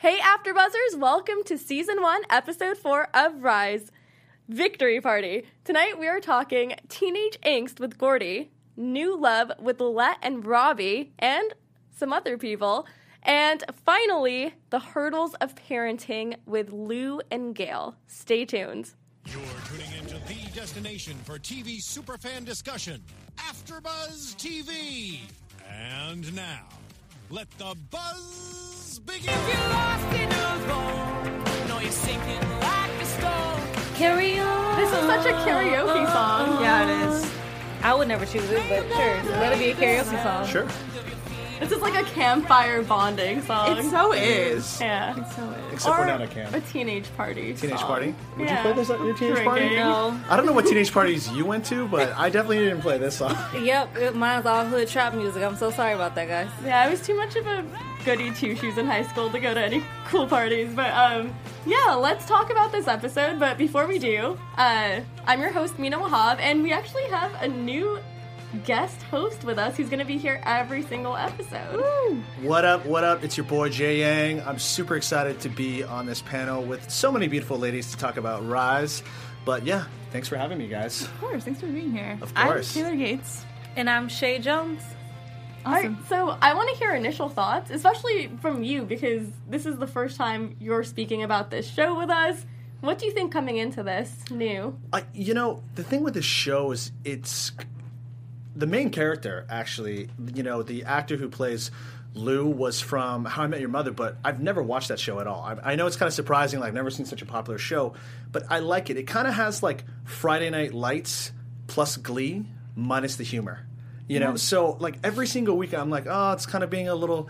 Hey, AfterBuzzers! Welcome to Season 1, Episode 4 of Rise Victory Party. Tonight we are talking Teenage Angst with Gordy, New Love with Lilette and Robbie, and some other people, and finally, the hurdles of parenting with Lou and Gail. Stay tuned. You're tuning into the destination for TV superfan discussion, AfterBuzz TV. And now, let the buzz begin. Carry on. This is such a karaoke song. Yeah, it is. I would never choose it, but sure. Let it be a karaoke song. Sure. This is like a campfire bonding song. It so is. yeah. It so is. Except or we're not a camp. a teenage party. Teenage song. party? Would Yeah. you play this at your teenage party? Drinking. No. I don't know what teenage parties you went to, but I definitely didn't play this song. Yep, it, mine's all hood trap music. I'm so sorry about that, guys. Yeah, I was too much of a goody two shoes in high school to go to any cool parties. But um, yeah, let's talk about this episode. But before we do, uh, I'm your host Mina Wahab, and we actually have a new guest host with us who's going to be here every single episode. What up, what up? It's your boy Jay Yang. I'm super excited to be on this panel with so many beautiful ladies to talk about Rise. But yeah, thanks for having me, guys. Of course. Thanks for being here. Of course. I'm Taylor Gates. And I'm Shay Jones. All right, Awesome. so I want to hear initial thoughts, especially from you, because this is the first time you're speaking about this show with us. What do you think coming into this new? I, you know, the thing with this show is it's the main character. Actually, you know, the actor who plays Lou was from How I Met Your Mother, but I've never watched that show at all. I, I know it's kind of surprising. Like, I've never seen such a popular show, but I like it. It kind of has like Friday Night Lights plus Glee minus the humor. You know, mm-hmm. so like every single week, I'm like, oh, it's kind of being a little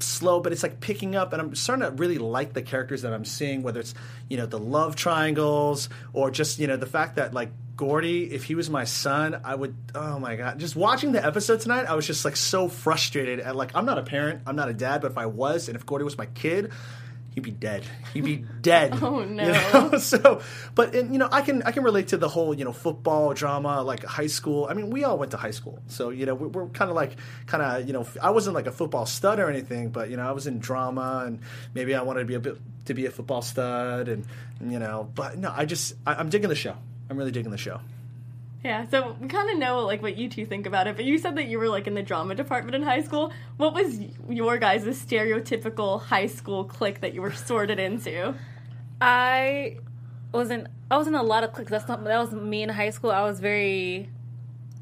slow, but it's like picking up, and I'm starting to really like the characters that I'm seeing. Whether it's you know the love triangles or just you know the fact that like Gordy, if he was my son, I would. Oh my god! Just watching the episode tonight, I was just like so frustrated. At like, I'm not a parent, I'm not a dad, but if I was, and if Gordy was my kid. He'd be dead. He'd be dead. Oh, You no. know? so, but and, you know, I can I can relate to the whole you know football drama, like high school. I mean, we all went to high school, so you know we're, we're kind of like kind of you know I wasn't like a football stud or anything, but you know I was in drama and maybe I wanted to be a bit to be a football stud and, and, you know, but no, I just I, I'm digging the show. I'm really digging the show. Yeah, so we kind of know like what you two think about it, but you said that you were like in the drama department in high school. What was your guys' stereotypical high school clique that you were sorted into? I wasn't. I was in a lot of cliques. That's not that was me in high school. I was very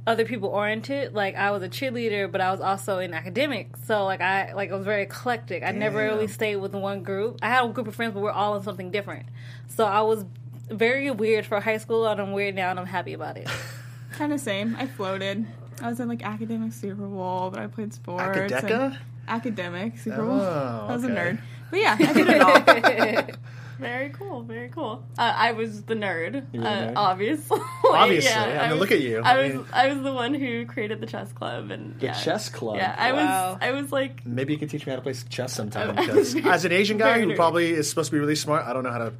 other people oriented. Like I was a cheerleader, but I was also in academics. So like I like I was very eclectic. I never really stayed with one group. I had a group of friends, but we're all in something different. So I was very weird for high school, and I'm weird now, and I'm happy about it. Kind of same. I floated. I was in like academic Super Bowl, but I played sports. Academica? Academic Super Bowl. Oh, I was a nerd. But yeah, I did it all. Very cool, very cool. Uh, I was the nerd, You were the uh, nerd? obviously. Obviously, I mean, look at you. I I was I was the one who created the chess club and The yeah. chess club. Yeah, I Wow. was I was like Maybe you can teach me how to play chess sometime. Because as an Asian guy very who nerdy. probably is supposed to be really smart, I don't know how to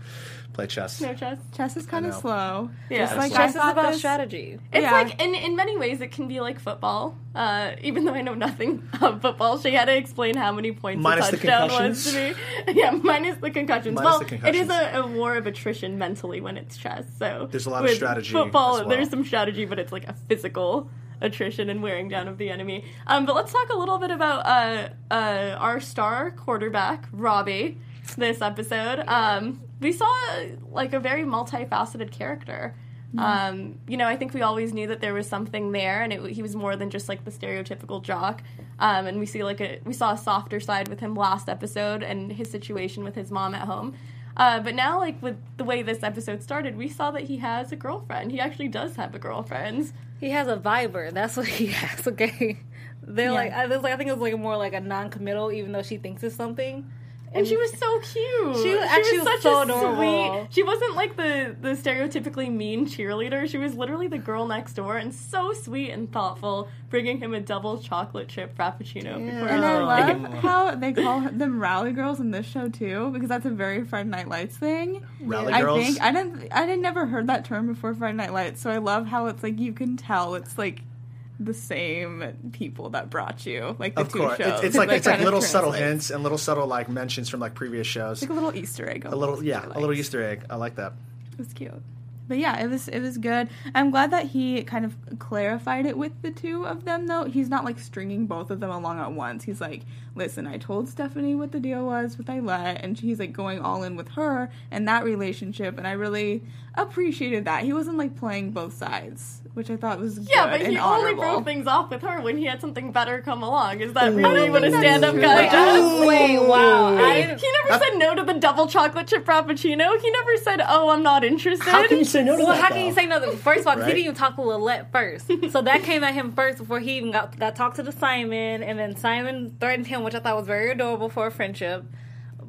play chess. no chess. Chess is kind of slow. Yeah. Just like Chess Chess I is thought about this- strategy. It's Yeah. like in in many ways it can be like football. Uh, even though I know nothing of football, she had to explain how many points Minus a the touchdown was to me. Yeah, minus the concussions. Minus well, the it is a, a war of attrition mentally when it's chess. So There's a lot of strategy Football, as well. there's some strategy, but it's like a physical attrition and wearing down of the enemy. Um, but let's talk a little bit about uh, uh, our star quarterback, Robbie. This episode, um, we saw like a very multifaceted character. Um, you know, I think we always knew that there was something there, and it, he was more than just like the stereotypical jock. Um, and we see like a we saw a softer side with him last episode and his situation with his mom at home. Uh, but now, like with the way this episode started, we saw that he has a girlfriend. He actually does have a girlfriend. He has a Viber. That's what he has. Okay, they're like I, was like I think it was like more like a non-committal, even though she thinks it's something. And she was so cute. She was- actually was such so a adorable. sweet. She wasn't like the the stereotypically mean cheerleader. She was literally the girl next door and so sweet and thoughtful, bringing him a double chocolate chip frappuccino before And I love how they call them rally girls in this show too, because that's a very Friday Night Lights thing. Rally I girls. think I didn't I didn't never heard that term before Friday Night Lights, so I love how it's like you can tell it's like the same people that brought you, like the Of two course, shows. it's, it's like it's like little subtle hints and little subtle like mentions from like previous shows. It's like a little Easter egg. A little, yeah, a little Easter egg. I like that. It was cute. But yeah, it was it was good. I'm glad that he kind of clarified it with the two of them though. He's not like stringing both of them along at once. He's like, "Listen, I told Stephanie what the deal was with Lilette and he's like going all in with her and that relationship and I really appreciated that. He wasn't like playing both sides, which I thought was Yeah, good but he and only honorable. broke things off with her when he had something better come along. Is that really what a stand-up true. guy Wait, does? Wait, wow. I, He never said no to the double chocolate chip frappuccino. He never said, "Oh, I'm not interested." How can you say no to well, that? how can you say no? to- First of all, 'cause Right. he didn't even talk to Lilette first, so that came at him first before he even got got talked to the Simon, and then Simon threatened him, which I thought was very adorable for a friendship.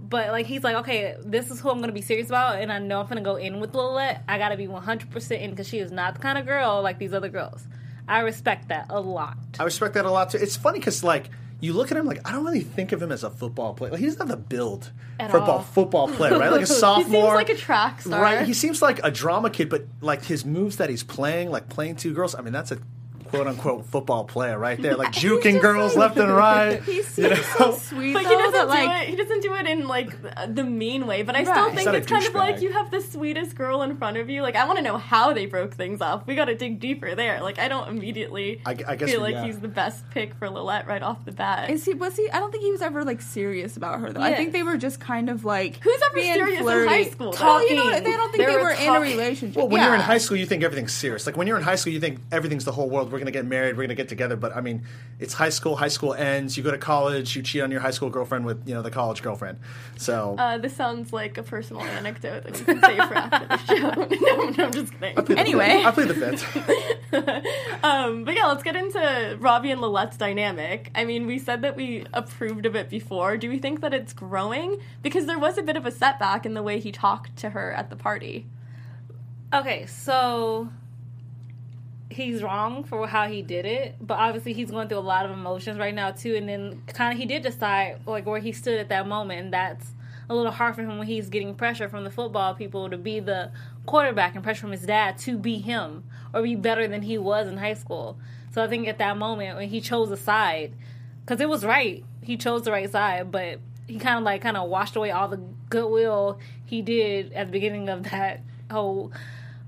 But like he's like, okay, this is who I'm gonna be serious about, and I know I'm gonna go in with Lilette. I gotta be 100 percent in because she is not the kind of girl like these other girls. I respect that a lot. I respect that a lot too. It's funny because like you look at him like I don't really think of him as a football player. Like, he doesn't have the build At for a all. football player, right? Like a He sophomore. seems like a track star. Right, he seems like a drama kid, but like his moves that he's playing, like playing two girls. I mean, that's a quote unquote football player right there, like He's juking girls left and right. He's seems you know? so sweet But though. he doesn't that, do like, it. He doesn't do it in like the mean way. But I still think He's not a it's kind of like you have the sweetest girl in front of you. Like I want to know how they broke things off. We got to dig deeper there. Like I don't immediately I- I guess feel like yeah. he's the best pick for Lilette right off the bat. Is he was he? I don't think he was ever like serious about her though. I think they were just kind of like Who's ever being serious in high school? Well, you know, Talking. they don't think They they, were were in a relationship. Well, when you're in high school, you think everything's serious. Like when you're in high school, you think everything's the whole world. We're gonna get married. We're gonna get together. But I mean, it's high school. High school ends. You go to college. You cheat on your high school girlfriend with you know the college girlfriend. So Uh, this sounds like a personal anecdote that you can save for after the show. no, no, I'm just kidding. Anyway. I play the fifth. um, but yeah, let's get into Robbie and Lilette's dynamic. I mean, we said that we approved of it before. Do we think that it's growing? Because there was a bit of a setback in the way he talked to her at the party. Okay, so he's wrong for how he did it, but obviously he's going through a lot of emotions right now too. And then kind of he did decide like where he stood at that moment, and that's a little hard for him when he's getting pressure from the football people to be the quarterback and pressure from his dad to be him or be better than he was in high school. So I think at that moment when he chose a side, because it was right, he chose the right side, but he kind of like kind of washed away all the goodwill he did at the beginning of that whole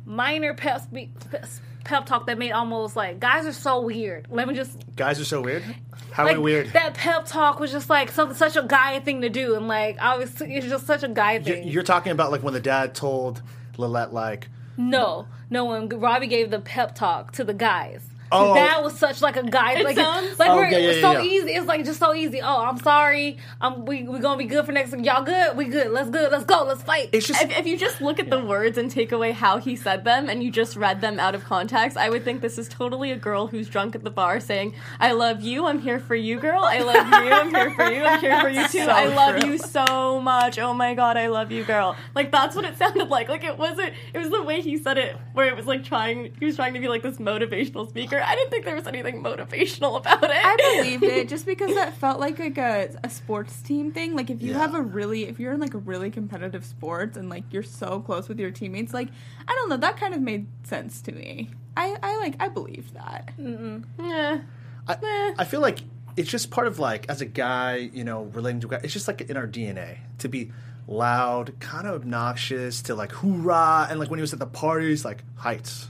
minor pep pep talk that made almost like guys are so weird. Let me just Guys are so weird. How like weird? that pep talk was just like something such a guy thing to do, and like obviously it's just such a guy thing. You're talking about like when the dad told Lilette like, no, no when Robbie gave the pep talk to the guys. Oh. that was such like a guy. It like, sounds- like Oh, we're, yeah, yeah, it's so yeah, yeah. easy. It's like just so easy. Oh, I'm sorry. Um, we we gonna be good for next. Y'all good? We good. Let's good. Let's go. Let's fight. it's just If, if you just look at the words and take away how he said them and you just read them out of context, I would think this is totally a girl who's drunk at the bar saying, I love you, I'm here for you, girl. I love you, I'm here for you, I'm here for you too. So I love true. you so much. Oh my god, I love you, girl. Like that's what it sounded like. Like it wasn't it was the way he said it where it was like trying he was trying to be like this motivational speaker. I didn't think there was anything motivational about it. I believed it just because that felt like like a, a sports team thing. Like if you Yeah. have a really if you're in like a really competitive sports and like you're so close with your teammates, like I don't know, that kind of made sense to me. I, I like I believe that. Yeah. I, I feel like it's just part of like as a guy, you know, relating to a guy. It's just like in our DNA to be loud, kind of obnoxious, to like hoorah, and like when he was at the parties, like heights,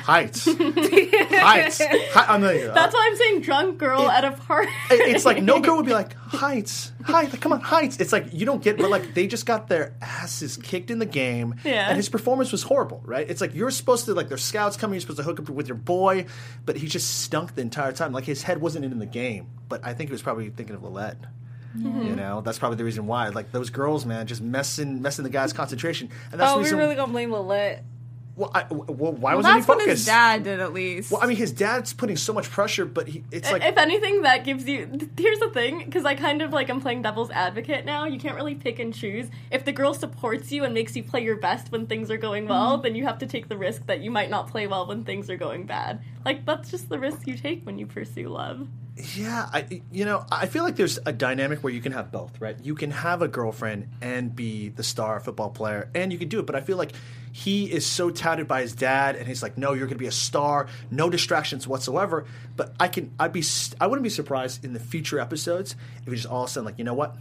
heights, heights. Hi- I'm like, uh, That's why I'm saying drunk girl at a party. it- it's like no girl would be like heights, heights. Like, come on, heights. It's like you don't get, but like they just got their asses kicked in the game, Yeah. and his performance was horrible. Right? It's like you're supposed to like their scouts coming, you're supposed to hook up with your boy, but he just stunk the entire time. Like his head wasn't in the game, but I think he was probably thinking of Lilette. You know, that's probably the reason why. Like those girls, man, just messing messing the guy's concentration, and that's oh, the we reason. really gonna blame Lilette? Well, I, well, why Well, wasn't he that's what focused? his dad did at least. Well, I mean, his dad's putting so much pressure, but he, it's like if anything, that gives you. Here's the thing, because I kind of like I'm playing devil's advocate now. You can't really pick and choose. If the girl supports you and makes you play your best when things are going well, Mm-hmm. then you have to take the risk that you might not play well when things are going bad. Like that's just the risk you take when you pursue love. Yeah, I you know I feel like there's a dynamic where you can have both, right? You can have a girlfriend and be the star football player, and you can do it. But I feel like he is so touted by his dad, and he's like, "No, you're going to be a star, no distractions whatsoever." But I can, I'd be, I wouldn't be surprised in the future episodes if he just all of a sudden like, you know what,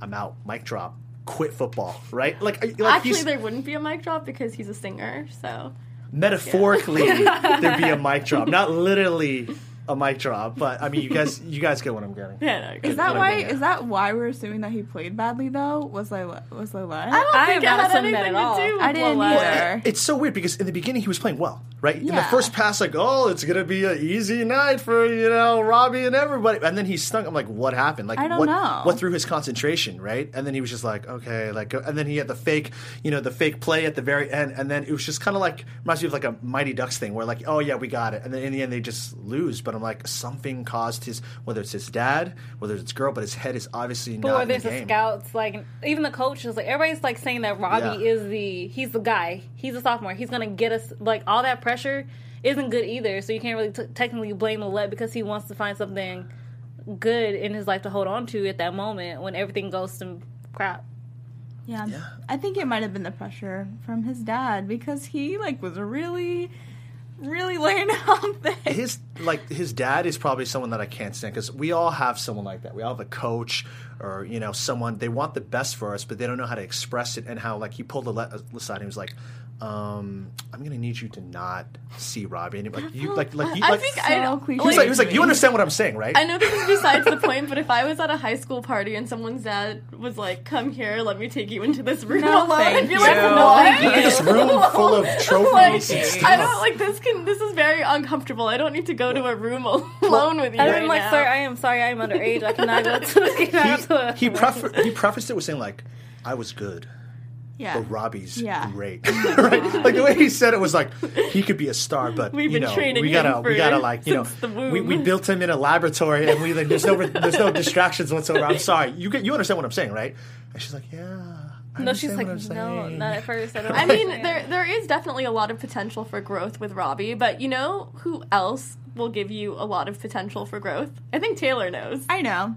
I'm out, mic drop, quit football, right? Like, like Actually, there wouldn't be a mic drop because he's a singer. So. Metaphorically there'd be a mic drop, not literally a mic drop. But I mean, you guys, you guys get what I'm getting. yeah, no, Is that why? Is that why we're assuming that he played badly though? Was Layla? Was Layla? I don't I think am it had anything to do with I didn't Lola. either. It's so weird because in the beginning he was playing well, right? Yeah. In the first pass, like, oh, it's gonna be an easy night for you know Robbie and everybody, and then he stunk. I'm like, what happened? Like, I don't what know. what threw his concentration, right? And then he was just like, okay, like, and then he had the fake, you know, the fake play at the very end, and then it was just kind of like reminds me of like a Mighty Ducks thing where like, oh yeah, we got it, and then in the end they just lose. But I'm like, something caused his whether it's his dad, whether it's girl, but his head is obviously But not where in the there's the game. scouts, like even the coaches, like everybody's like saying that Robbie Yeah. is the he's the guy. He's a sophomore. He's gonna get us like all that pressure isn't good either. So you can't really t- technically blame Lilette because he wants to find something good in his life to hold on to at that moment when everything goes to crap. Yeah. Yeah. I think it might have been the pressure from his dad because he like was really, really on thick. his like his dad is probably someone that I can't stand because we all have someone like that. We all have a coach or you know someone they want the best for us, but they don't know how to express it and how like he pulled the le- uh, aside and he was like. Um, I'm gonna need you to not see Robbie. And like you, like, like you, I like, think so I know. cliche. he was like, he was like, you understand what I'm saying, right? I know this is besides the point, but if I was at a high school party and someone's dad was like, "Come here, let me take you into this room No, alone," I'd thank be like, you. "No, Thank thank you. This room full of trophies like, and stuff. I don't like this. Can this is very uncomfortable. I don't need to go to a room alone with you. I'm like, now. sir, I am sorry, I am underage. I cannot go to, cannot go to a- he prefer- he prefaced it with saying like, "I was good." Yeah. but Robbie's Yeah. great, oh right? Like the way he said it was like he could be a star, but We've you been know, training we gotta, him we gotta like, you know, we, we built him in a laboratory, and we like, there's no, there's no distractions whatsoever. I'm sorry, you get, you understand what I'm saying, right? And she's like, yeah. I No, she's like, no, not at first. I don't. I mean, there there is definitely a lot of potential for growth with Robbie, but you know who else will give you a lot of potential for growth? I think Taylor knows. I know.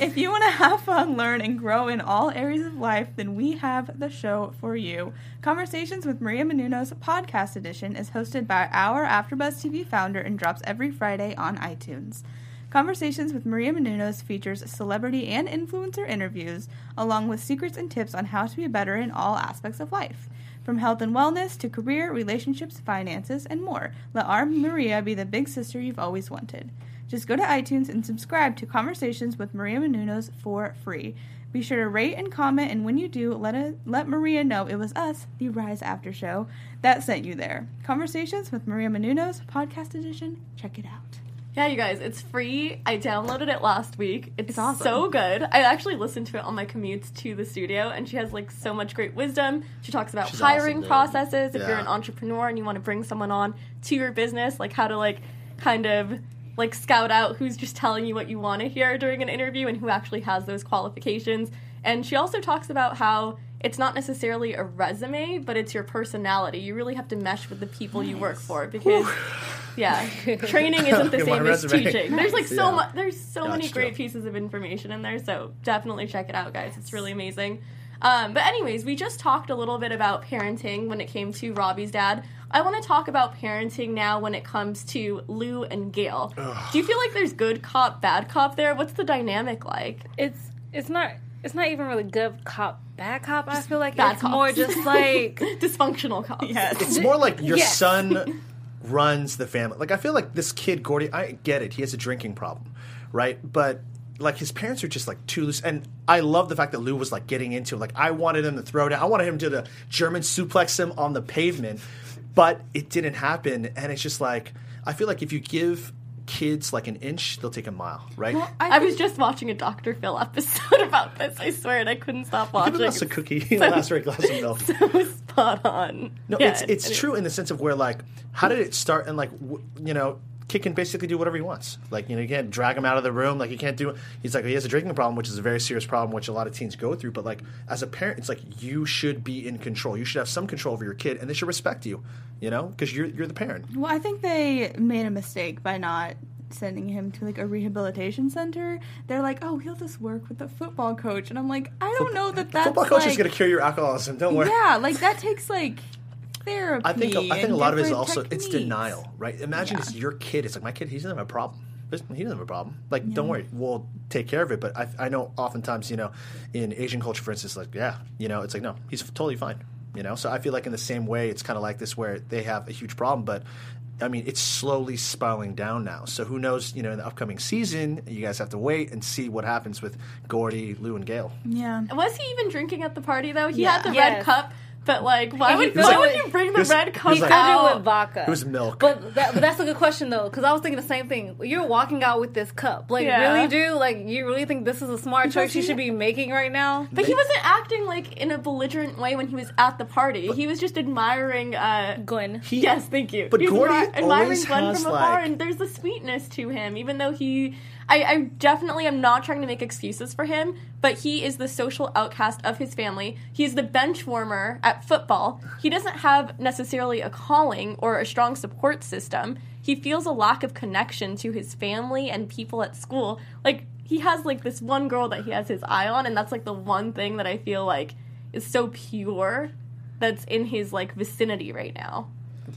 If you want to have fun, learn, and grow in all areas of life, then we have the show for you. Conversations with Maria Menounos podcast edition is hosted by our AfterBuzz TV founder and drops every Friday on iTunes. Conversations with Maria Menounos features celebrity and influencer interviews, along with secrets and tips on how to be better in all aspects of life. From health and wellness to career, relationships, finances, and more, let our Maria be the big sister you've always wanted. Just go to iTunes and subscribe to Conversations with Maria Menounos for free. Be sure to rate and comment, and when you do, let a, let Maria know it was us, the Rise After Show, that sent you there. Conversations with Maria Menounos, podcast edition. Check it out. Yeah, you guys, it's free. I downloaded it last week. It's, It's awesome. so good. I actually listened to it on my commutes to the studio, and she has like so much great wisdom. She talks about She's hiring awesome, dude. processes. If you're an entrepreneur and you want to bring someone on to your business, like how to like kind of like scout out who's just telling you what you want to hear during an interview and who actually has those qualifications. And she also talks about how it's not necessarily a resume, but it's your personality. You really have to mesh with the people you work for because yeah, training isn't the Look at my same as teaching. There's like so Yeah. much. There's so many great true. pieces of information in there. So definitely check it out, guys. It's really amazing. Um, but anyways, we just talked a little bit about parenting when it came to Robbie's dad. I want to talk about parenting now when it comes to Lou and Gail. Do you feel like there's good cop, bad cop there? What's the dynamic like? it's it's not it's not even really good cop bad cop. I feel like bad it's more just like Dysfunctional cops. It's more like your Yes. son runs the family. Like I feel like this kid Gordy, I get it. He has a drinking problem, right? But like his parents are just like too loose. And I love the fact that Lou was like getting into it. like I wanted him to throw down. I wanted him to the German suplex him on the pavement, but it didn't happen. And it's just like I feel like if you give kids like an inch, they'll take a mile, right? Well, I, I, was just watching a Dr. Phil episode about this. I swear, and I couldn't stop watching. Give us a cookie, the last great glass of milk. so spot on. No, Yeah, it's it's anyway. true in the sense of where like how did it start and like w- you know Kid can basically do whatever he wants. Like you know you can't drag him out of the room. Like he can't do. He's like he has a drinking problem, which is a very serious problem, which a lot of teens go through. But like as a parent, it's like you should be in control. You should have some control over your kid, and they should respect you. You know because you're you're the parent. Well, I think they made a mistake by not sending him to like a rehabilitation center, they're like, "Oh, he'll just work with the football coach," and I'm like, I don't know that that Football coach like, is going to cure your alcoholism. Don't worry. Yeah, like that takes like therapy. I think I think a lot of it is different also it's denial, right? Imagine Yeah. it's your kid. It's like my kid. He doesn't have a problem. Listen, He doesn't have a problem. Like, don't worry, we'll take care of it. But I, I know oftentimes, you know, in Asian culture, for instance, like, yeah, you know, it's like, no, he's totally fine. You know, so I feel like in the same way, it's kind of like this where they have a huge problem, but I mean, it's slowly spiraling down now. So who knows? You know, in the upcoming season, you guys have to wait and see what happens with Gordy, Lou, and Gail. Yeah. Was he even drinking at the party though? He Yeah. had the Yes. red cup, but like, why would filled why it would you bring the was- red cup was like- Filled it out? with vodka. It was milk. But, that, but that's a good question though, because I was thinking the same thing. You're walking out with this cup, like Yeah. really, do like you really think this is a smart choice you should be making right now? But he wasn't acting like in a belligerent way when he was at the party. he was just admiring. uh Gwen, He- Yes, thank you. But He Gordy admi- admiring always Gwen from afar, like- and there's a sweetness to him, even though he. I, I definitely am not trying to make excuses for him, but he is the social outcast of his family. He's the bench warmer at football. He doesn't have necessarily a calling or a strong support system. He feels a lack of connection to his family and people at school. Like, he has, like, this one girl that he has his eye on, and that's, like, the one thing that I feel like is so pure that's in his, like, vicinity right now.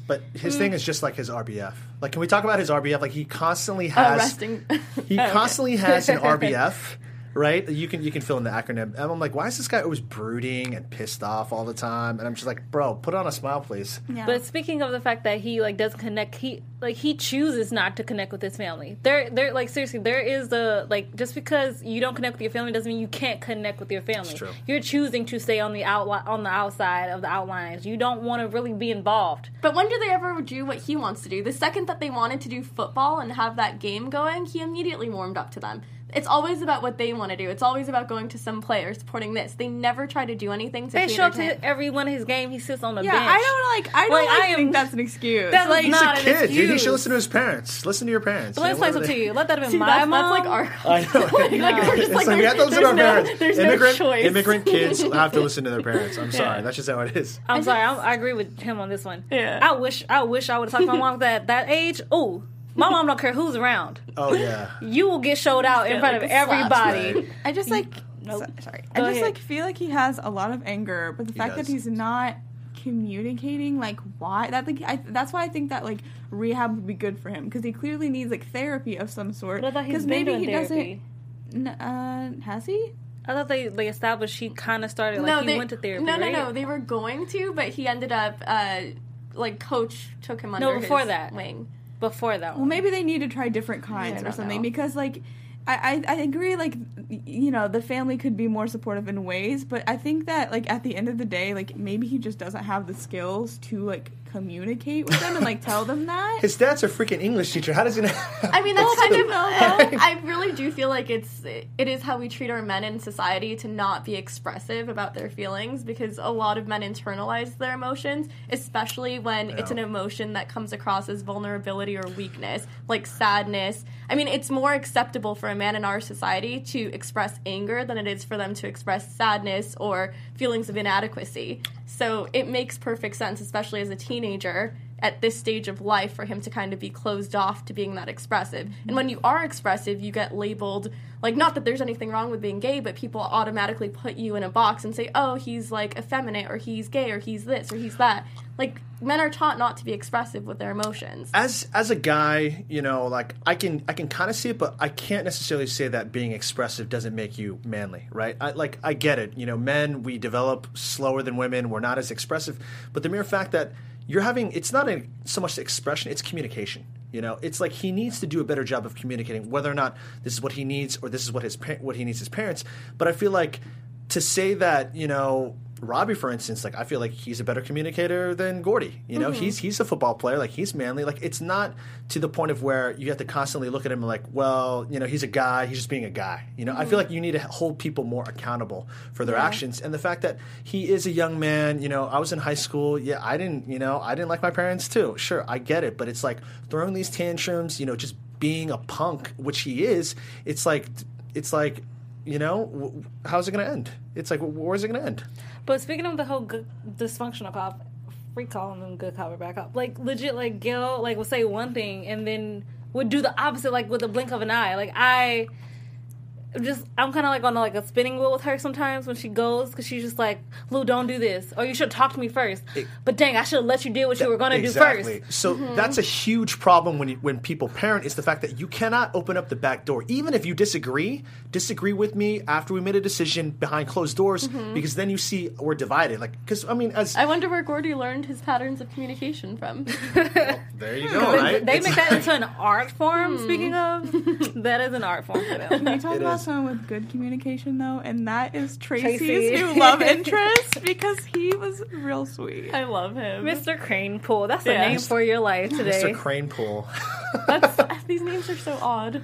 But his thing is just like his RBF. Like, can we talk about his RBF? Like, he constantly Oh, has. resting. He oh, constantly has an RBF, right? You can you can fill in the acronym. And I'm like, why is this guy always brooding and pissed off all the time? And I'm just like, bro, put on a smile, please. Yeah. But speaking of the fact that he like doesn't connect, he like he chooses not to connect with his family. There, there, like seriously, there is a like just because you don't connect with your family doesn't mean you can't connect with your family. true. You're choosing to stay on the outline on the outside of the outlines. You don't want to really be involved. But when do they ever do what he wants to do? The second that they wanted to do football and have that game going, he immediately warmed up to them. It's always about what they want to do. It's always about going to some player, supporting this. They never try to do anything to They show up to to every one of his games. He sits on the yeah, bench. I don't like. I don't Like, like, I am- think that's an excuse. That's like, He's not a an kid, dude. He should listen to his parents. Listen to your parents. But let me you know, explain whatever something to you. Let that have been See, my that's, mom. that's like our I know. like, we're just like, like we have to listen to our no- parents. there's no immigrant, choice. immigrant kids have to listen to their parents. I'm sorry. That's just how it is. I'm sorry. I'm, I agree with him on this one. Yeah. I wish. I wish I would have talked to my mom at that age. Oh, my mom don't care who's around. Oh yeah. You will get showed out in front like, of everybody. Right. I just like. Nope. so- sorry. Go I just ahead. like feel like he has a lot of anger, but the fact does. that he's not communicating, like why that like I, that's why I think that like rehab would be good for him because he clearly needs like therapy of some sort. But I thought Because been maybe he therapy. doesn't. N- uh, has he? I thought they they established he kind of started like no, he they, went to therapy. No, no, right? no. They were going to, but he ended up, uh, like, coach took him under no before his that. wing. Before that Well, one. maybe they need to try different kinds or something know. because like. I, I I agree, like, you know, the family could be more supportive in ways, but I think that, like, at the end of the day, like, maybe he just doesn't have the skills to, like, communicate with them and, like, tell them that. His dad's a freaking English teacher. How does he know? I mean, that's kind of. no, I really do feel like it's it is how we treat our men in society to not be expressive about their feelings because a lot of men internalize their emotions, especially when it's an emotion that comes across as vulnerability or weakness, like sadness. I mean, it's more acceptable for a man in our society to express anger than it is for them to express sadness or feelings of inadequacy. So it makes perfect sense, especially as a teenager at this stage of life, for him to kind of be closed off to being that expressive. And mm-hmm. when you are expressive, you get labeled like not that there's anything wrong with being gay, but people automatically put you in a box and say, "Oh, he's like effeminate, or he's gay, or he's this, or he's that." Like men are taught not to be expressive with their emotions. as as a guy, you know, like I can I can kind of see it, but I can't necessarily say that being expressive doesn't make you manly, right? I like I get it. You know, men we develop slower than women. We're not as expressive, but the mere fact that you're having it's not a, so much expression, it's communication. You know, it's like he needs to do a better job of communicating whether or not this is what he needs or this is what his what he needs his parents. But I feel like to say that, you know, Robbie, for instance, like I feel like he's a better communicator than Gordy. You know, mm-hmm. he's he's a football player, like he's manly. Like it's not to the point of where you have to constantly look at him like, well, you know, he's a guy, he's just being a guy. You know, I feel mm-hmm. like you need to hold people more accountable for their actions. And the fact that he is a young man, you know, I was in high school. Yeah, I didn't, you know, I didn't like my parents too. Sure, I get it, but it's like throwing these tantrums, you know, just being a punk, which he is. It's like, it's like. You know, how's it going to end? It's like, where's it going to end? But speaking of the whole dysfunctional cop, free calling them good cop or bad cop. Like legit, like Gil, like will say one thing and then would do the opposite, like with a blink of an eye. Like I just I'm kind of like on like a spinning wheel with her sometimes when she goes because she's just like, Lou, don't do this, or you should talk to me first. It- but dang, I should have let you do what you were going to exactly. do first. So mm-hmm. that's a huge problem when you, when people parent is the fact that you cannot open up the back door, even if you disagree. Disagree with me after we made a decision behind closed doors, mm-hmm. because then you see we're divided. Like, because I mean, as I wonder where Gordy learned his patterns of communication from. there you go, right? They It's- make that into an art form. Speaking hmm. of, that is an art form for them. Can we talk It about is. someone with good communication though? And that is Tracy's Tracy. new love interest because he was real sweet. I love him. Mr. Crane Pool. That's the Yeah. name for your life today. Mr. Crane Pool. That's, these names are so odd.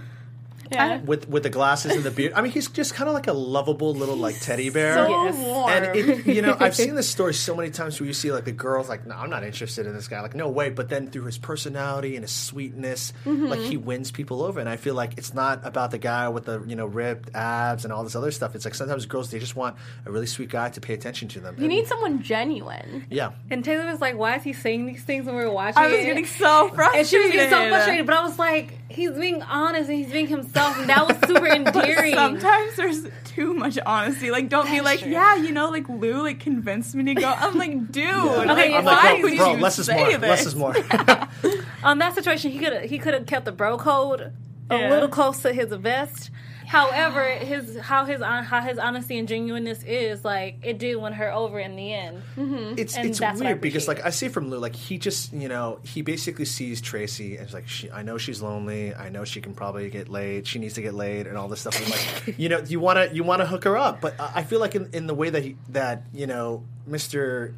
Yeah. with with the glasses and the beard. I mean, he's just kind of like a lovable little like teddy bear. So Yes. warm. And it, you know, I've seen this story so many times where you see like the girls like, no, I'm not interested in this guy. Like, no way. But then through his personality and his sweetness, like mm-hmm. he wins people over. And I feel like it's not about the guy with the you know ripped abs and all this other stuff. It's like sometimes girls they just want a really sweet guy to pay attention to them. you need someone genuine. yeah. And Taylor was like, "Why is he saying these things when we were watching?" I was getting so frustrated. and she was getting so frustrated. But I was like, "He's being honest and he's being himself, and that was super endearing." Sometimes there's too much honesty. Like, don't be like, true. yeah, you know, like Lou like convinced me to go. I'm like, dude, like, Okay, I'm why like, would bro, bro you less is more. this? Less is more. on that situation, he could he could have kept the bro code a Yeah. little close to his vest. However, his how his uh, how his honesty and genuineness is like it did win her over in the end. Mm-hmm. it's And it's that's weird because like I see from Lou, like he just you know he basically sees Tracy and he's like, she, I know she's lonely. I know she can probably get laid. She needs to get laid and all this stuff. And like, you know, you want to you want to hook her up, but I I feel like in, in the way that he that you know Mister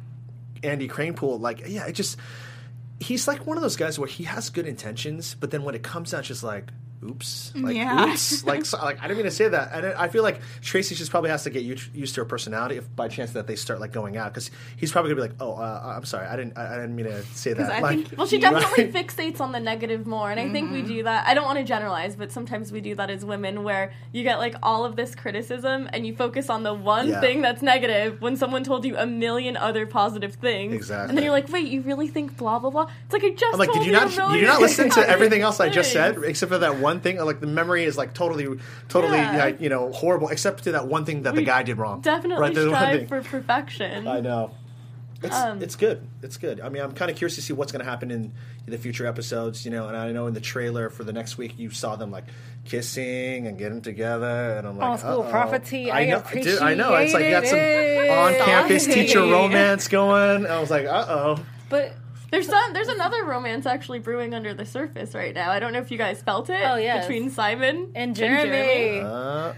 Andy Cranepool, like yeah, it just he's like one of those guys where he has good intentions, but then when it comes out, it's just like. Oops! Mm, like Yeah. oops! Like so, like I didn't mean to say that. And I feel like Tracy just probably has to get used, to her personality if by chance that they start like going out because he's probably gonna be like, oh, uh, uh, I'm sorry, I didn't, I, I didn't mean to say that. I like, think- Well, she Right. definitely fixates on the negative more, and I think we do mm-hmm. that. I don't want to generalize, but sometimes we do that as women, where you get like all of this criticism, and you focus on the one Yeah. thing that's negative when someone told you a million other positive things. Exactly. And then you're like, wait, you really think blah blah blah? It's like I just I'm like, told did you not? a Did million you not listen to everything else I just said except for that one thing? Like the memory is like totally, totally, Yeah. like, you know, horrible except to that one thing that the guy did wrong. Definitely Right, one strive for perfection. I know. It's, Um, it's good. It's good. I mean, I'm kind of curious to see what's going to happen in, the future episodes, you know. And I know in the trailer for the next week, you saw them like kissing and getting together, and I'm like, Oh, school property. I know, dude, I know. It's like you got some on-campus teacher romance going. I was like, uh oh. But There's some, there's another romance actually brewing under the surface right now. I don't know if you guys felt it. Oh, yes. between Simon and Jeremy, Uh,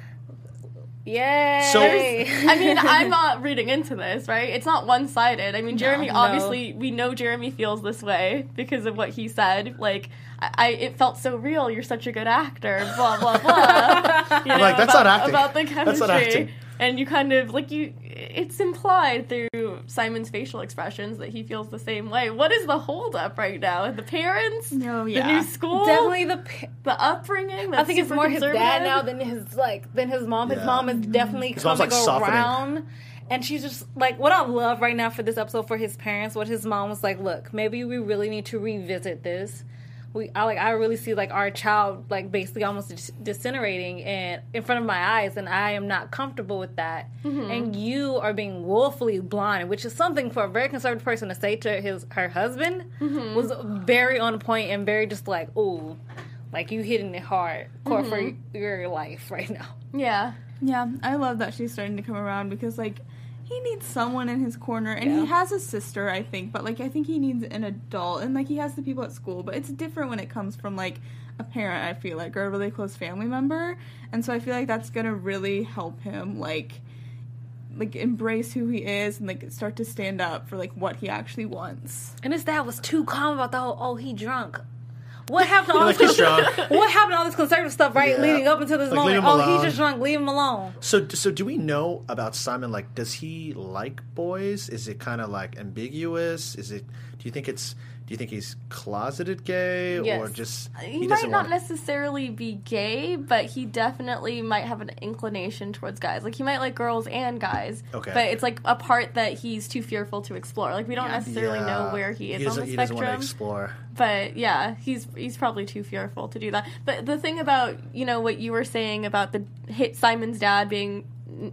yay! So- I mean, I'm not reading into this, right? It's not one sided. I mean, Jeremy No. obviously we know Jeremy feels this way because of what he said. Like, I, I it felt so real. You're such a good actor. Blah blah blah. You know, like, that's about, not acting. About the That's chemistry. not acting. And you kind of like you. It's implied through Simon's facial expressions that he feels the same way. What is the holdup right now? The parents? No, yeah. The new school? Definitely the. pa- the upbringing. I think it's more his dad conservative? now than his like than his mom. His Yeah. mom is mm-hmm. definitely His mom's, coming like, softening. around. And she's just like what I love right now for this episode for his parents. What his mom was like, look, maybe we really need to revisit this. We, I like, I really see like our child like basically almost dis- disintegrating and in front of my eyes, and I am not comfortable with that. Mm-hmm. And you are being woefully blind, which is something for a very conservative person to say to his her husband mm-hmm. was very on point and very just like, ooh, like you hitting it hard core for mm-hmm. your life right now. Yeah. Yeah, I love that she's starting to come around because like he needs someone in his corner and Yeah. he has a sister, I think, but like I think he needs an adult and like he has the people at school, but it's different when it comes from like a parent, I feel like, or a really close family member. And so I feel like that's gonna really help him like like embrace who he is and like start to stand up for like what he actually wants. And his dad was too calm about the whole, oh, he drunk. What happened to all like this? What happened to all this conservative stuff, right? Yeah. Leading up until this Like, moment. Oh, alone. he's just drunk. Leave him alone. So, so do we know about Simon? Like, does he like boys? Is it kind of like ambiguous? Is it? Do you think it's? Do you think he's closeted gay or just He, he, might not want? necessarily be gay, but he definitely might have an inclination towards guys. Like he might like girls and guys. Okay. But it's like a part that he's too fearful to explore. Like we don't Yeah. necessarily know where he is on the he doesn't want to spectrum. explore. but yeah, he's he's probably too fearful to do that. But the thing about you know what you were saying about the hit Simon's dad being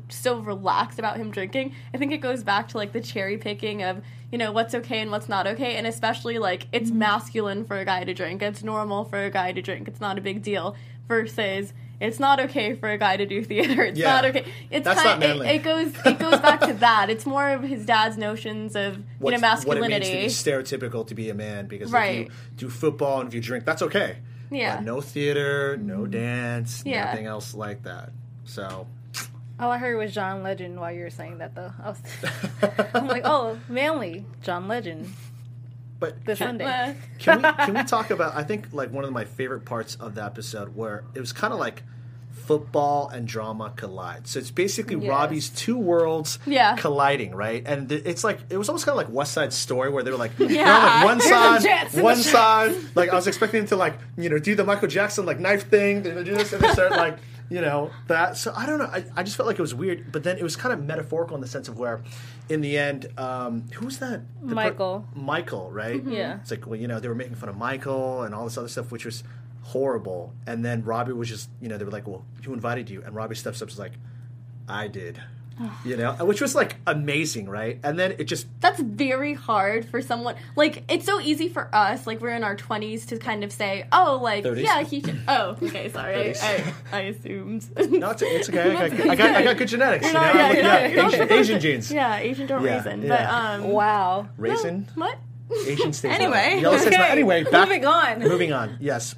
so relaxed about him drinking, I think it goes back to like the cherry picking of you know what's okay and what's not okay, and especially like it's mm-hmm. masculine for a guy to drink, it's normal for a guy to drink, it's not a big deal. Versus it's not okay for a guy to do theater. It's Yeah. not okay. It's That's kind not it, manly. it goes it goes back to that. It's more of his dad's notions of you know What's- masculinity. What it means to be stereotypical to be a man because Right. if you do football and if you drink, that's okay. Yeah. No theater, no mm-hmm. dance, Yeah. nothing else like that. So All I heard was John Legend while you were saying that, though. I was, I'm like, oh, manly, John Legend, but this can, Sunday. Can we can we talk about I think like one of my favorite parts of the episode where it was kind of like football and drama collide. So it's basically Yes. Robbie's two worlds Yeah. colliding, right? And it's like it was almost kind of like West Side Story where they were like, they're Yeah. like one side, the jets and one side. Like I was expecting them to like you know do the Michael Jackson like knife thing, they do this and they start like you know that. So I don't know. I, I just felt like it was weird, but then it was kind of metaphorical in the sense of where, in the end, um, who's that? The per- Michael. Michael, right? Yeah. It's like, well, you know, they were making fun of Michael and all this other stuff, which was horrible. And then Robbie was just, you know, they were like, well, who invited you? And Robbie steps up and is like, I did. You know, which was like amazing, right? And then it just, that's very hard for someone like it's so easy for us like we're in our 20s to kind of say oh like 30s. yeah he should oh okay sorry I, I, I assumed no, it's, it's okay. I got, I got, I got good genetics. You know, not- I'm yeah, like, you're yeah, not- you're not Asian, Asian genes. yeah asian don't Yeah, raisin yeah. but um wow. Raisin? what Asian stays Anyway. on. Yellow stays Anyway, back, moving on. Moving on. Yes.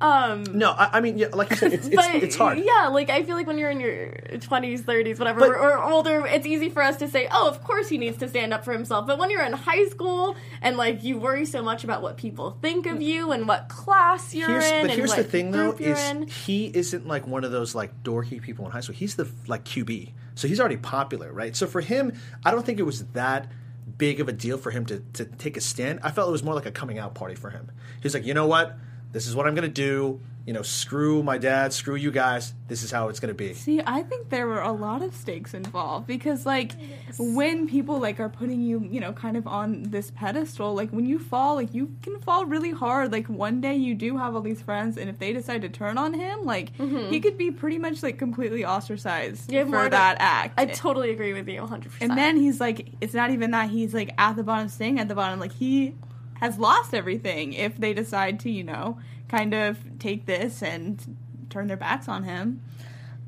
Um No, I, I mean, yeah, like you said, it's, it's, but it's hard. yeah like i feel like when you're in your 20s 30s whatever But- or, or older it's easy for us to say oh of course he needs to stand up for himself but when you're in high school and like you worry so much about what people think of you and what class you're Here's, in but and here's the thing, though, is in. he isn't like one of those like dorky people in high school. He's the like QB, so he's already popular, right? So for him, I don't think it was that big of a deal for him to to take a stand. I felt it was more like a coming out party for him. He's like, you know what, this is what I'm gonna do. You know, screw my dad, screw you guys. This is how it's gonna be. See, I think there were a lot of stakes involved because, like, when people like are putting you, you know, kind of on this pedestal, like when you fall, like you can fall really hard. Like one day you do have all these friends, and if they decide to turn on him, like mm-hmm. he could be pretty much like completely ostracized Yeah, for more than- that act. I totally agree with you 100%. and then he's like, it's not even that he's like at the bottom, staying at the bottom. Like he has lost everything if they decide to, you know, kind of take this and turn their backs on him.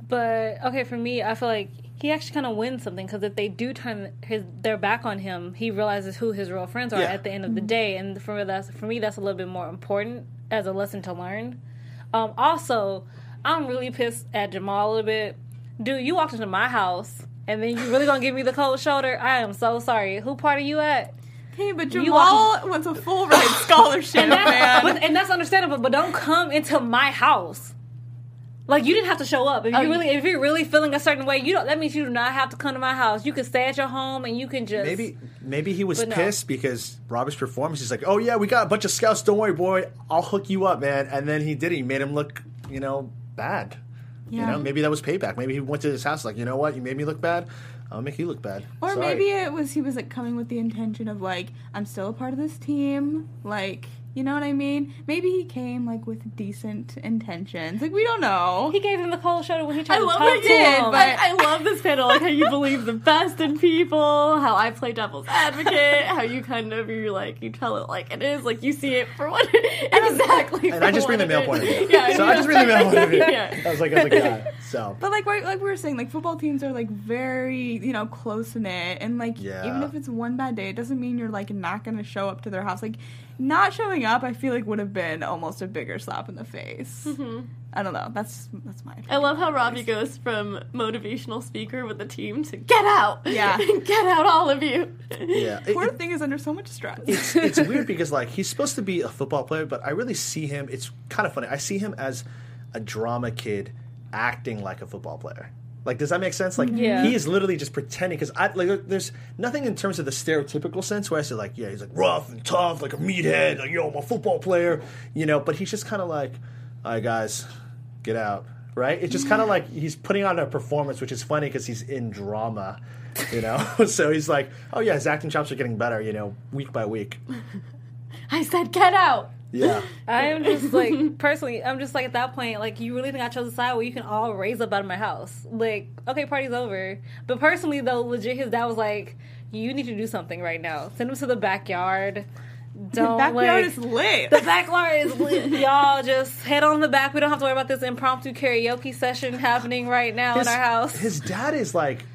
But okay, for me, I feel like he actually kind of wins something because if they do turn his their back on him, he realizes who his real friends are Yeah. at the end of the day, and for me, that's for me that's a little bit more important as a lesson to learn. Um, also, I'm really pissed at Jamal a little bit. Dude, you walked into my house and then you really gonna give me the cold shoulder? I am so sorry. Who party you at? Hey, but You Jamal wants a full ride scholarship, And, that, man. but, and that's understandable, but don't come into my house. Like you didn't have to show up. If you Oh, really, if you're really feeling a certain way, you don't. That means you do not have to come to my house. You can stay at your home and you can just Maybe maybe he was no. pissed because Robert's performance. He's like, "Oh yeah, we got a bunch of scouts. Don't worry, boy. I'll hook you up, man." And then he did. He made him look, you know, bad. You know, maybe that was payback. Maybe he went to his house like, you know what, you made me look bad. I'll make you look bad. Or Sorry. maybe it was he was like coming with the intention of like I'm still a part of this team, like you know what I mean? Maybe he came like with decent intentions. Like we don't know. He gave him the cold shoulder when he I tried to love talk it, to did, him. but- I, I love this panel, like how you believe the best in people, how I play devil's advocate, how you kind of you're like you tell it like it is, like you see it for what exactly. And for I just bring the what male point of view. Yeah, so I just bring the male point of view. Yeah. I was like, as a guy. So But like right, like we were saying, like football teams are like very you know close knit, and like Yeah. even if it's one bad day, it doesn't mean you're like not gonna show up to their house. Like not showing up, I feel like would have been almost a bigger slap in the face. I don't know. That's that's my. Mm-hmm. I love how Robbie goes from motivational speaker with the team to get out. Yeah. get out, all of you. yeah, Poor it- thing is under so much stress. it's it's weird because like he's supposed to be a football player, but I really see him. It's kind of funny. I see him as a drama kid acting like a football player. Like, does that make sense? Like, Yeah. he is literally just pretending because I like. There's nothing in terms of the stereotypical sense where I say like, yeah, he's like rough and tough, like a meathead, like yo, I'm a football player, you know. But he's just kind of like, all right, guys, get out, right? It's just kind of like he's putting on a performance, which is funny because he's in drama, you know. so he's like, oh yeah, his acting chops are getting better, you know, week by week. I said, get out. Yeah, I am just like personally, I'm just like at that point, like you really think I chose a side where you can all raise up out of my house? Like, okay, party's over. But personally, though, legit, his dad was like, "You need to do something right now. Send him to the backyard. Don't Backyard like, is lit. the backyard is lit. Y'all just head on the back. We don't have to worry about this impromptu karaoke session happening right now in our house. His dad is like,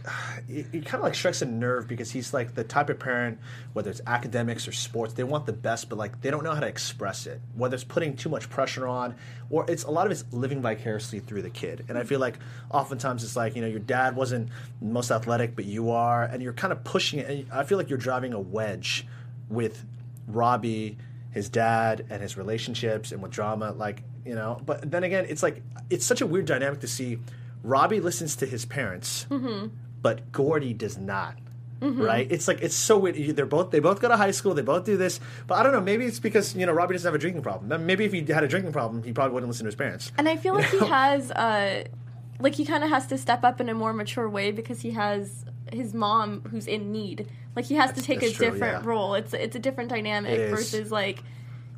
he, he kind of like strikes a nerve because he's like the type of parent, whether it's academics or sports, they want the best, but like they don't know how to express it. Whether it's putting too much pressure on, or it's a lot of it's living vicariously through the kid. And I feel like oftentimes it's like you know your dad wasn't most athletic, but you are, and you're kind of pushing it. And I feel like you're driving a wedge with Robbie, his dad, and his relationships, and with drama, like you know. But then again, it's like it's such a weird dynamic to see. Robbie listens to his parents, but Gordy does not. Right? It's like it's so weird. They're both they both go to high school. They both do this, but I don't know. Maybe it's because you know Robbie doesn't have a drinking problem. Maybe if he had a drinking problem, he probably wouldn't listen to his parents. And I feel like he has, uh, like he kind of has to step up in a more mature way because he has his mom who's in need. Like he has to take a true, different yeah. role. It's it's a different dynamic It is. versus like,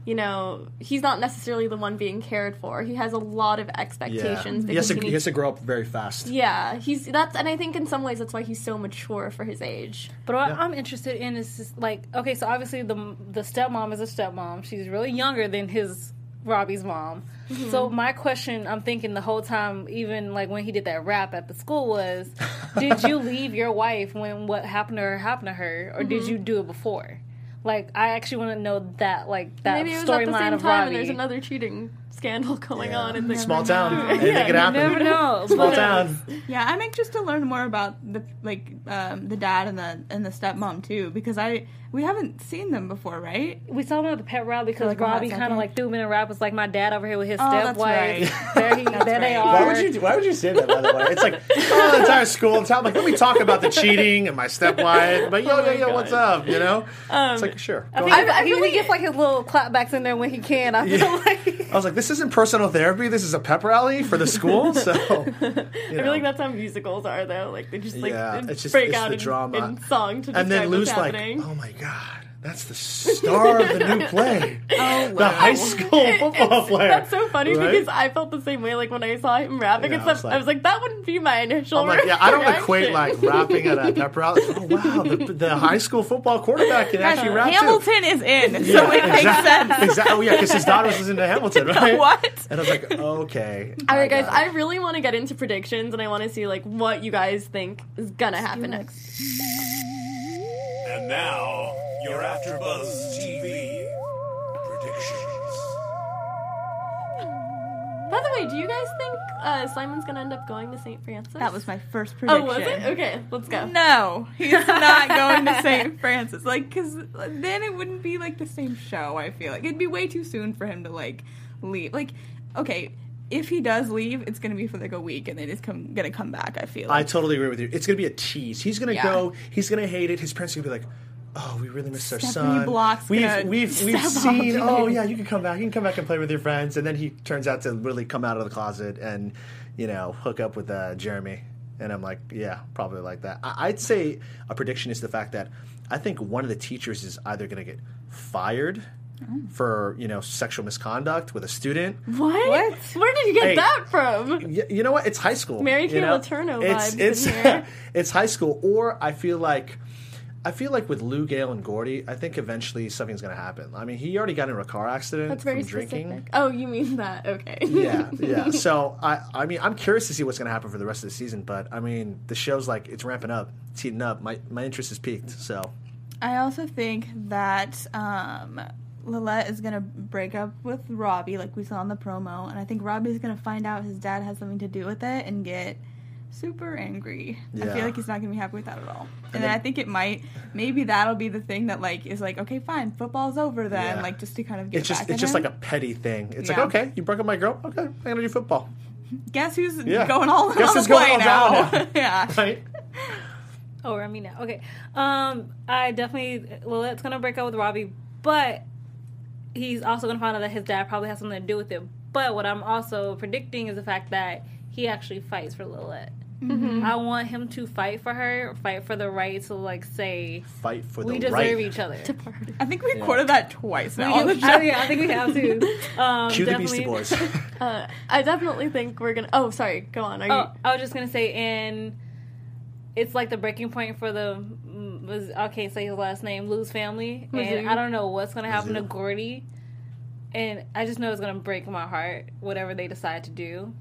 you know, he's not necessarily the one being cared for. He has a lot of expectations. he has to he he has to grow up very fast. yeah, he's that's, and I think in some ways that's why he's so mature for his age. But what Yeah. I'm interested in is just like, okay, so obviously the the stepmom is a stepmom. She's really younger than his Robbie's mom. So mm-hmm. my question, I'm thinking the whole time, even like when he did that rap at the school, was, did you leave your wife when what happened to her happened to her, or did mm-hmm. you do it before? Like, I actually want to know that, like that Maybe it was at the storyline of time, Robbie. and there's another cheating scandal going Yeah. on in the Small town, anything Yeah, could happen. Never know. Small But- town. Yeah, I'm anxious to learn more about the like um, the dad and the and the stepmom too because I we haven't seen them before, right? We saw them at the pet rally because like Robbie kind of like threw him in a rap. Was like my dad over here with his Oh, that's stepwife. right. There, he, That's there they are. Why would you? Why would you say that? By the way, it's like oh, the entire school. It's how like let me talk about the cheating and my stepwife. But yo, Oh yo, my yo, what's up? You know, it's like sure. I Go think, ahead. I, think he gets like his little clapbacks in there when he can. I feel like I was like, this isn't personal therapy. This is a pep rally for the school. So, I feel like that's how musicals are, though. Like they just like Yeah, it's just- break it's out the in, drama. in song to and then Lou's like, oh my god, that's the star of the new play, Oh, the high school football player. That's so funny Right? because I felt the same way. Like when I saw him rapping Yeah, and I was like- I was like, that wouldn't be my initial. I'm like, yeah, I don't reaction. equate like rapping at a pep rally. Oh wow, the, the high school football quarterback can actually rap too. Hamilton is in, so Yeah, it makes exactly. sense. Exactly. Oh yeah, because his daughter was listening to Hamilton, right? What? And I was like, okay. All right, guys, got I really want to get into predictions, and I want to see like what you guys think is gonna happen next. And now, your AfterBuzz TV predictions. By the way, do you guys think uh, Simon's gonna end up going to St. Francis? That was my first prediction. Oh, prediction. was it? Okay, let's go. No, he's not going to St. Francis. Like, because then it wouldn't be like the same show. I feel like it'd be way too soon for him to like leave. Like, okay, if he does leave, it's gonna be for like a week, and then he's come gonna come back. I feel. I totally agree with you. It's gonna be a tease. He's gonna Yeah. go. He's gonna hate it. His parents are gonna be like, "Oh, we really missed our son. Block's we've we've we've seen. Oh yeah, you can come back. You can come back and play with your friends." And then he turns out to really come out of the closet and you know hook up with uh, Jeremy. And I'm like, yeah, probably like that. I- I'd say a prediction is the fact that I think one of the teachers is either gonna get fired. Oh. For you know sexual misconduct with a student, What? What? Where did you get Hey. that from? Y- you know what? It's high school. Mary you Kay know? Letourneau It's vibes it's in here. it's high school, or I feel like I feel like with Lou Gale and Gordy, I think eventually something's going to happen. I mean, he already got in a car accident That's very from drinking. specific. Oh, you mean that? Okay. yeah, yeah. So I, I mean, I'm curious to see what's going to happen for the rest of the season. But I mean, the show's like it's ramping up, it's heating up. My my interest is peaked. So I also think that um, Lilette is gonna break up with Robbie, like we saw in the promo, and I think Robbie's gonna find out his dad has something to do with it and get super angry. I feel like he's not gonna be happy with that at all. And, then, then- I think it might, maybe that'll be the thing that like is like, okay, fine, football's over then, Yeah. like just to kind of get it's just back it's just him. like a petty thing. It's Yeah. like okay, you broke up my girl. Okay, I'm gonna do football. Guess who's Yeah. going all Guess on who's the going play all now? down yeah. Right? Oh, Remy now. Okay. Um, I definitely Lilette's gonna break up with Robbie, but he's also gonna find out that his dad probably has something to do with it. But what I'm also predicting is the fact that he actually fights for Lilette. Mm-hmm. I want him to fight for her, fight for the right to like say Fight for we deserve right. each other. I think we Yeah. quoted that twice now We on the show. I, yeah, I think we have to. Um, Cue the definitely- Beastie Boys. Uh, I definitely think we're gonna. Oh, sorry. Go on. Are you? Oh, I was just gonna say, and it's like the breaking point for the was I can't say his last name, Lou's family, Mizzou. and I don't know what's gonna happen to Gordy, and I just know it's gonna break my heart, whatever they decide to do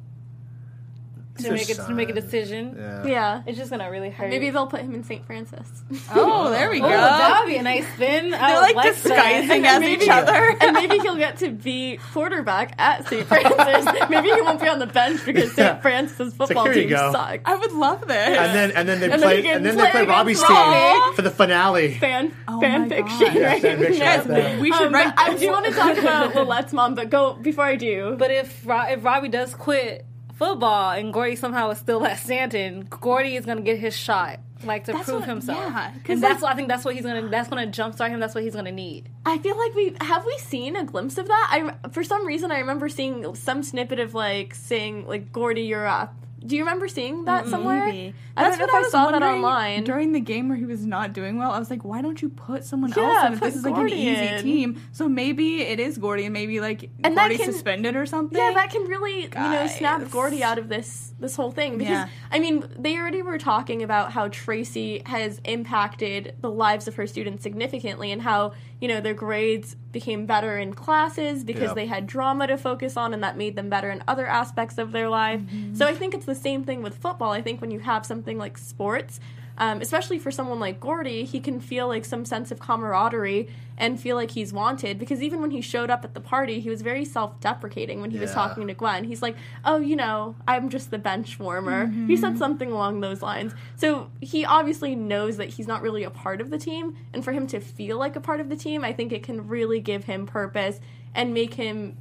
to make it to make a decision. Yeah. yeah. It's just gonna really hurt. Maybe they'll put him in St. Francis. Oh, there we Oh, go. that would be a nice spin. I They're would like that. disguising as maybe- each other. and maybe he'll get to be quarterback at St. Francis. maybe he won't be on the bench because St. Yeah. Francis football here you team sucks. I would love this. And then and then they And play he and then play they play Robbie's Robbie. team for the finale. Fan Oh fan fiction, God. Yeah, right? fan fiction Yes. right we should Um, write I this. do want to talk about Lilette's mom, but go before I do. But if if Robbie does quit football and Gordy somehow is still at Stanton, Gordy is gonna get his shot, like to That's prove what- himself. yeah, 'cause, and that's like- what I think that's what he's gonna that's gonna jumpstart him. That's what he's gonna need. I feel like we have we seen a glimpse of that. I for some reason I remember seeing some snippet of like saying like Gordy, you're up. Do you remember seeing that somewhere? Maybe. I don't know if I was saw that online. during the game where he was not doing well. I was like, why don't you put someone Yeah, else in? If this is like Gordy an easy team, so maybe it is Gordy, and maybe like And that Gordy's can- suspended or something. Yeah, that can really you know snap Gordy out of this this whole thing because Yeah. I mean they already were talking about how Tracey has impacted the lives of her students significantly and how you know their grades became better in classes because Yeah. they had drama to focus on and that made them better in other aspects of their life. Mm-hmm. So I think it's the same thing with football. I think when you have something like sports. Um, especially for someone like Gordy, he can feel like some sense of camaraderie and feel like he's wanted because even when he showed up at the party, he was very self deprecating when he was talking to Gwen. He's like, oh, you know, I'm just the bench warmer. He said something along those lines. So he obviously knows that he's not really a part of the team. And for him to feel like a part of the team, I think it can really give him purpose and make him,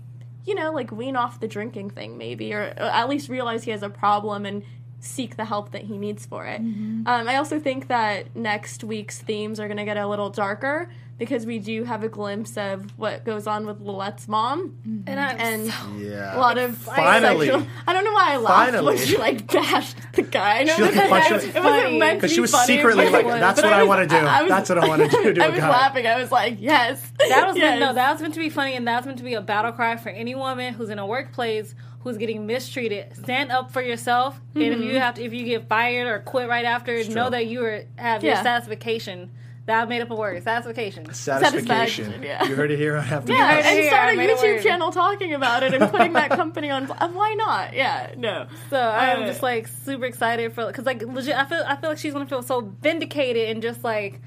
you know, like wean off the drinking thing, maybe, or at least realize he has a problem and seek the help that he needs for it. Um, I also think that next week's themes are going to get a little darker because we do have a glimpse of what goes on with Lilette's mom And I and Yeah. a lot of Finally. sexual- I don't know why I laughed Finally. when she like bashed the guy. I know She, like, that- punched it wasn't meant to Because she was funny, secretly like, was. "That's But what I, was- want to do. was- That's what I want to do to I a was guy." laughing. I was like, yes. That was yes. meant, no, that was meant to be funny, and that's meant to be a battle cry for any woman who's in a workplace who's getting mistreated. Stand up for yourself, and if you have to, if you get fired or quit right after, know true. that you are, have your satisfaction. That I made up a word. Satisfaction. Satisfaction. Satisfaction, yeah. You heard it here on After Yeah, heard it and here, start I a made a YouTube word. channel talking about it and putting that company on. Why not? Yeah, no. So I'm Uh, just like super excited for because like legit, I feel I feel like she's gonna feel so vindicated and just like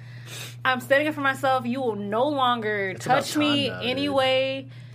I'm standing up for myself. You will no longer about touch me time now, dude.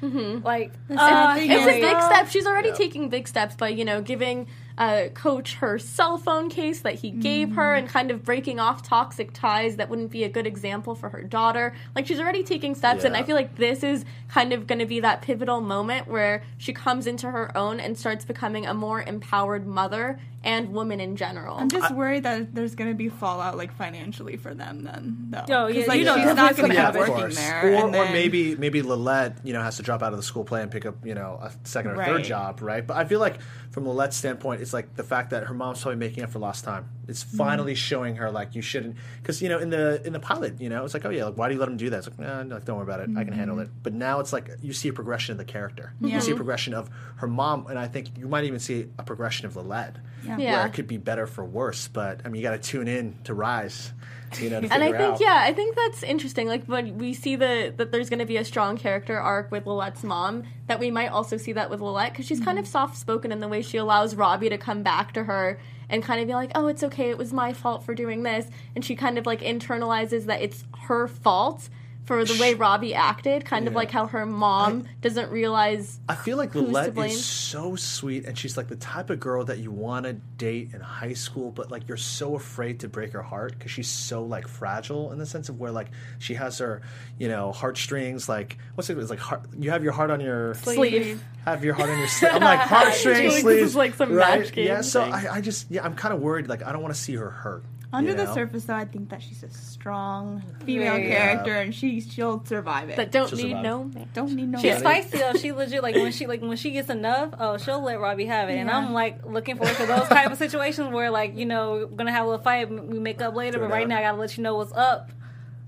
Anyway. Like uh, It's, I it's can't a big step. She's already Yeah. taking big steps by, you know, giving uh, Coach her cell phone case that he gave her Mm. and kind of breaking off toxic ties that wouldn't be a good example for her daughter. Like, she's already taking steps, and I feel like this is kind of going to be that pivotal moment where she comes into her own and starts becoming a more empowered mother and woman in general. I'm just worried that there's going to be fallout, like financially, for them. Then, though. Oh, yeah, 'Cause, like, you know she's not going to gonna be happen. working there. Or, and or maybe maybe Lilette, you know, has to drop out of the school play and pick up, you know, a second or third job, right? But I feel like from Lilette's standpoint, it's like the fact that her mom's probably making up for lost time. It's Mm-hmm. finally showing her like you shouldn't, because you know in the in the pilot, you know, it's like oh yeah, like why do you let him do that? It's like, nah, no, don't worry about it, I can handle it. But now it's like you see a progression of the character. You see a progression of her mom, and I think you might even see a progression of Lilette, Yeah. Yeah. where it could be better for worse. But I mean, you got to tune in to Rise, you know, to and I think out. yeah, I think that's interesting. Like when we see the that there's going to be a strong character arc with Lilette's mom, that we might also see that with Lilette because she's kind of mm-hmm. soft spoken in the way she allows Robbie to come back to her and kind of be like, "Oh, it's okay. It was my fault for doing this," and she kind of like internalizes that it's her fault for the way Robbie acted, kind of like how her mom doesn't realize. I feel like Lilette is so sweet, and she's like the type of girl that you want to date in high school, but like you're so afraid to break her heart because she's so like fragile in the sense of where like she has her, you know, heartstrings. Like what's it? It's like heart, you have your heart on your Sleeve. Have your heart on your sleeve. I'm like heartstrings, Julie, this is like some right? match game Yeah, so. I, I just yeah, I'm kind of worried. Like I don't want to see her hurt. Under you the surface, though, I think that she's a strong female Very- character, and she she'll survive it. But don't She'll need survive. no man. don't need no. She's man. feisty though. She legit like when she like when she gets enough. Oh, she'll let Robbie have it. And I'm like looking forward to those type of situations where like you know we're gonna have a little fight. We make up later, Fair but right enough. now I gotta let you know what's up.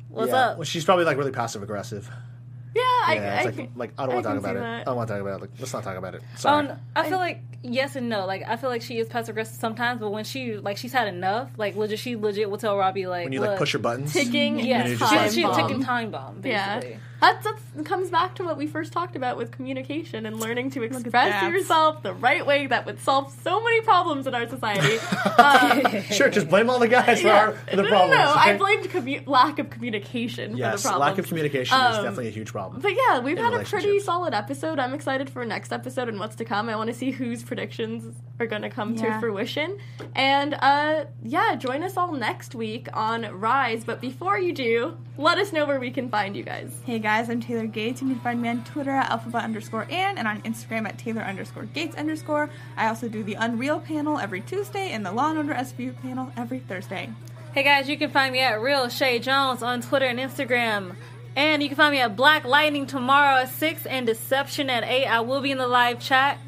What's yeah. up? Well, she's probably like really passive aggressive. Yeah, I, Yeah, I, it's like, can- like I don't want to talk about it. that. I don't want to talk about it. Like, let's not talk about it. Sorry. Um, I feel like yes and no. Like I feel like she is passive aggressive sometimes, but when she like she's had enough, like legit, she legit will tell Robbie like when you like push your buttons. ticking Yeah, you're she's, just a bomb. ticking time bomb. Yeah, Basically. that's that comes back to what we first talked about with communication and learning to express yourself the right way that would solve so many problems in our society. um, Sure, just blame all the guys for, our, for the no, problems. no, no, I okay? blamed commu- lack of communication Yes, for the problem. lack of communication is Um, definitely a huge problem. But yeah, we've had a pretty solid episode. I'm excited for next episode and what's to come. I want to see whose predictions are going to come to fruition. And uh, yeah, join us all next week on Rise. But before you do, let us know where we can find you guys. Hey guys, I'm Taylor Gates. You can find me on Twitter at alphabet underscore Ann and on Instagram at Taylor underscore Gates underscore. I also do the Unreal panel every Tuesday and the Law and Order SVU panel every Thursday. Hey guys, you can find me at Real Shay Jones on Twitter and Instagram. And you can find me at Black Lightning tomorrow at 6 and Deception at 8. I will be in the live chat.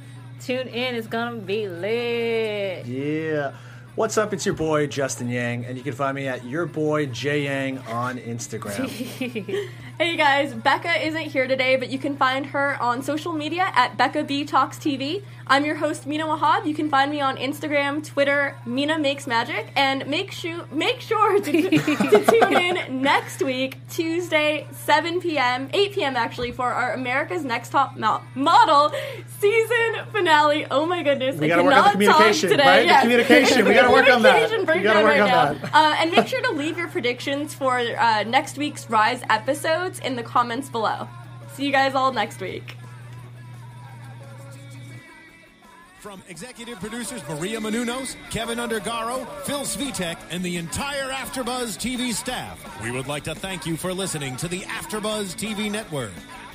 Tune in, it's gonna be lit. Yeah. What's up? It's your boy Justin Yang, and you can find me at your boy Jay Yang on Instagram. Hey guys, Becca isn't here today, but you can find her on social media at Becca B Talks TV. I'm your host Mina Wahab. You can find me on Instagram, Twitter, Mina Makes Magic, and make sure make sure to, to tune in next week, Tuesday, 7 p.m., 8 p.m. actually, for our America's Next Top Mo- Model season finale. Oh my goodness, We I gotta work on the cannot communication, talk today. right? The communication. We gotta work on that. We gotta work right on now. that. Uh, and make sure to leave your predictions for uh, next week's Rise episodes in the comments below. See you guys all next week. From executive producers Maria Menounos, Kevin Undergaro, Phil Svitek, and the entire AfterBuzz TV staff, we would like to thank you for listening to the AfterBuzz TV network.